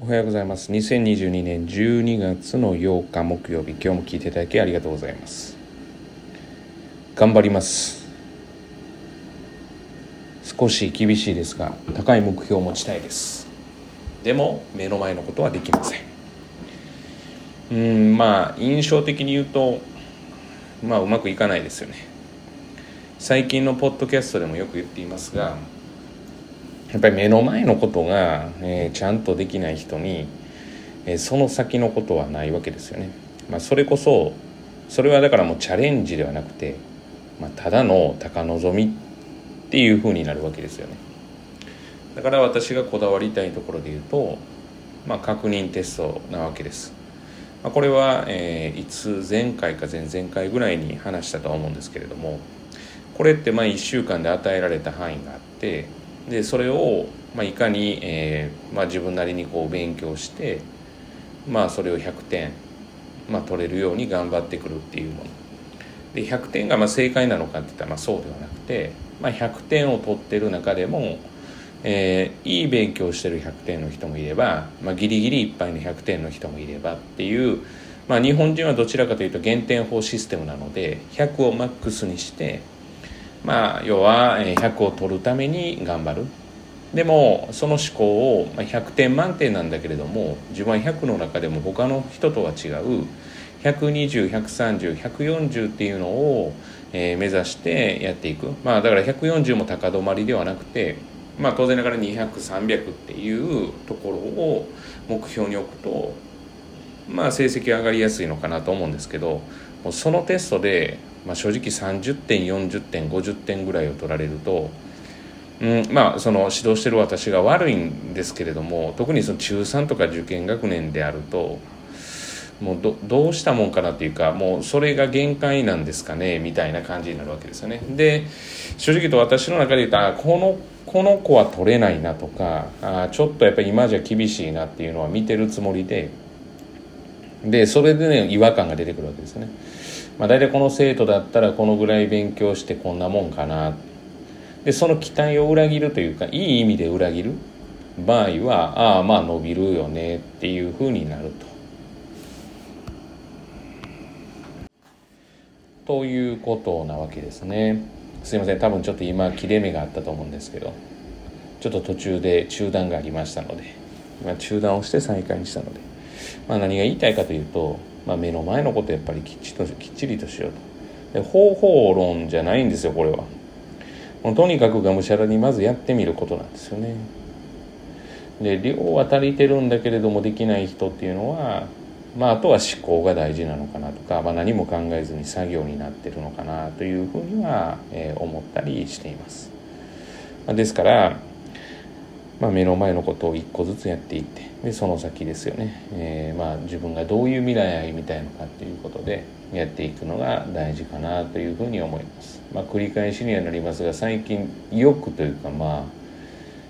おはようございます。2022年12月の8日木曜日。今日も聞いていただきありがとうございます。頑張ります。少し厳しいですが高い目標を持ちたいです。でも目の前のことはできません。うんまあ印象的に言うとまあうまくいかないですよね。最近のポッドキャストでもよく言っていますがやっぱり目の前のことが、えー、ちゃんとできない人に、えー、その先のことはないわけですよね。まあ、それこそそれはだからもうチャレンジではなくて、まあ、ただの高望みっていうふうになるわけですよね。だから私がこだわりたいところで言うと、まあ、確認テストなわけです。まあ、これは、えー、いつ前回か前々回ぐらいに話したとは思うんですけれどもこれってまあ1週間で与えられた範囲があってでそれを、まあ、いかに、えーまあ、自分なりにこう勉強して、まあ、それを100点、まあ、取れるように頑張ってくるっていうもの。で100点がまあ正解なのかっていったらまあそうではなくて、まあ、100点を取ってる中でも、えー、いい勉強してる100点の人もいれば、まあ、ギリギリいっぱいの100点の人もいればっていう、まあ、日本人はどちらかというと減点法システムなので100をマックスにしてまあ要は100を取るために頑張る。でもその思考を100点満点なんだけれども自分は100の中でも他の人とは違う120130140っていうのを、目指してやっていく。まあだから140も高止まりではなくてまあ当然ながら200300っていうところを目標に置くとまあ成績上がりやすいのかなと思うんですけどそのテストでまあ、正直30点40点50点ぐらいを取られると、うん、まあその指導してる私が悪いんですけれども特にその中3とか受験学年であるともうどうしたもんかなっていうかもうそれが限界なんですかねみたいな感じになるわけですよね。で正直と私の中で言ったらこのこの子は取れないなとかあちょっとやっぱり今じゃ厳しいなっていうのは見てるつもりででそれでね違和感が出てくるわけですよね。まあ、大体この生徒だったらこのぐらい勉強してこんなもんかな。でその期待を裏切るというかいい意味で裏切る。場合はああまあ伸びるよねっていうふうになると。ということなわけですね。すいません。多分ちょっと今切れ目があったと思うんですけど。ちょっと途中で中断がありましたので。今中断をして再開にしたので、まあ、何が言いたいかというとまあ、目の前のことやっぱりきっちときっちりとしようと。で方法論じゃないんですよこれは。もうとにかくがむしゃらにまずやってみることなんですよね。で量は足りてるんだけれどもできない人っていうのはまあ、あとは思考が大事なのかなとか、まあ、何も考えずに作業になってるのかなというふうには、えー、思ったりしています。ま、ですからまあ、目の前のことを一個ずつやっていってでその先ですよね、えー、まあ自分がどういう未来歩みたいのかっていうことでやっていくのが大事かなというふうに思います、まあ、繰り返しにはなりますが最近よくというかまあ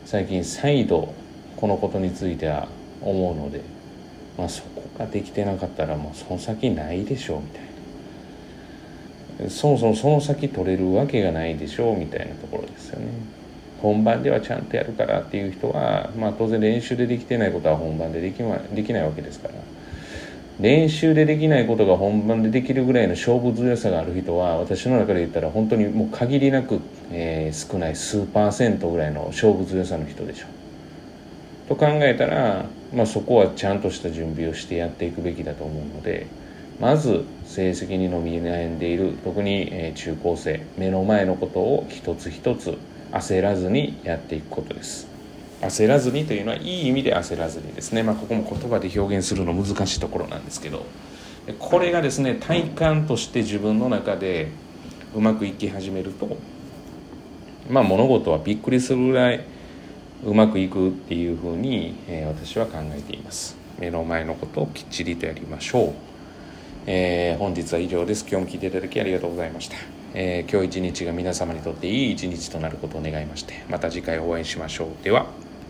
最近再度このことについては思うので、まあ、そこができてなかったらもうその先ないでしょうみたいな。そもそもその先取れるわけがないでしょうみたいなところですよね。本番ではちゃんとやるからっていう人は、まあ、当然練習でできてないことは本番ででき,、ま、できないわけですから。練習でできないことが本番でできるぐらいの勝負強さがある人は私の中で言ったら本当にもう限りなく、えー、少ない数パーセントぐらいの勝負強さの人でしょと考えたら、まあ、そこはちゃんとした準備をしてやっていくべきだと思うのでまず成績に伸び悩んでいる特に、中高生目の前のことを一つ一つ焦らずにやっていくことです。焦らずにというのはいい意味で焦らずにですね、まあ、ここも言葉で表現するの難しいところなんですけど。これがですね体感として自分の中でうまくいき始めるとまあ物事はびっくりするぐらいうまくいくっていうふうに、えー、私は考えています。目の前のことをきっちりとやりましょう、えー、本日は以上です。今日も聞いていただきありがとうございました。えー、今日一日が皆様にとっていい一日となることを願いましてまた次回お会いしましょう。では。